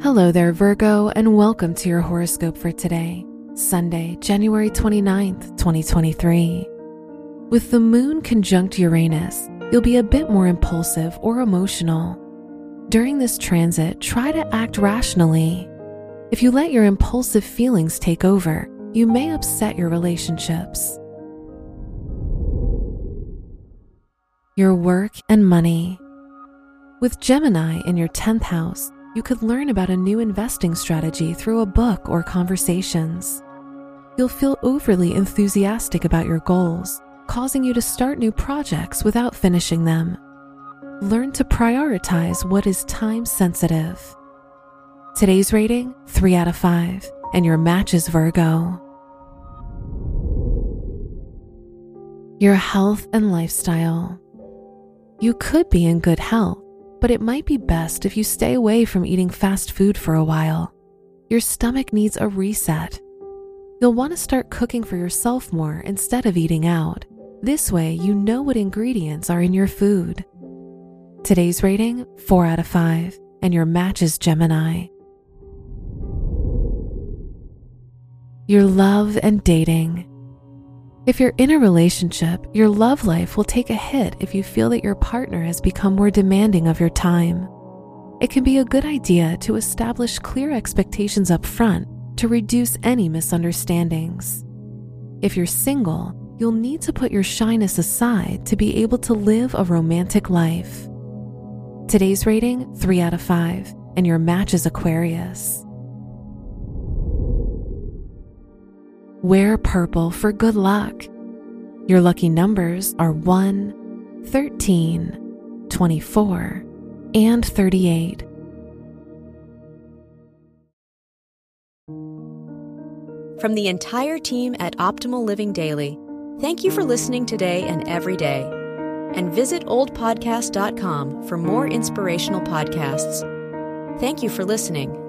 Hello there, Virgo, and welcome to your horoscope for today, Sunday, January 29th, 2023. With the moon conjunct Uranus, you'll be a bit more impulsive or emotional. During this transit, try to act rationally. If you let your impulsive feelings take over, you may upset your relationships. Your work and money. With Gemini in your 10th house, you could learn about a new investing strategy through a book or conversations. You'll feel overly enthusiastic about your goals, causing you to start new projects without finishing them. Learn to prioritize what is time sensitive. Today's rating 3 out of 5, and your match is Virgo. Your health and lifestyle. You could be in good health but it might be best if you stay away from eating fast food for a while. Your stomach needs a reset. You'll want to start cooking for yourself more instead of eating out. This way, you know what ingredients are in your food. Today's rating 4 out of 5, and your match is Gemini. Your love and dating. If you're in a relationship, your love life will take a hit if you feel that your partner has become more demanding of your time. It can be a good idea to establish clear expectations up front to reduce any misunderstandings. If you're single, you'll need to put your shyness aside to be able to live a romantic life. Today's rating 3 out of 5, and your match is Aquarius. Wear purple for good luck. Your lucky numbers are 1, 13, 24, and 38. From the entire team at Optimal Living Daily, thank you for listening today and every day. And visit oldpodcast.com for more inspirational podcasts. Thank you for listening.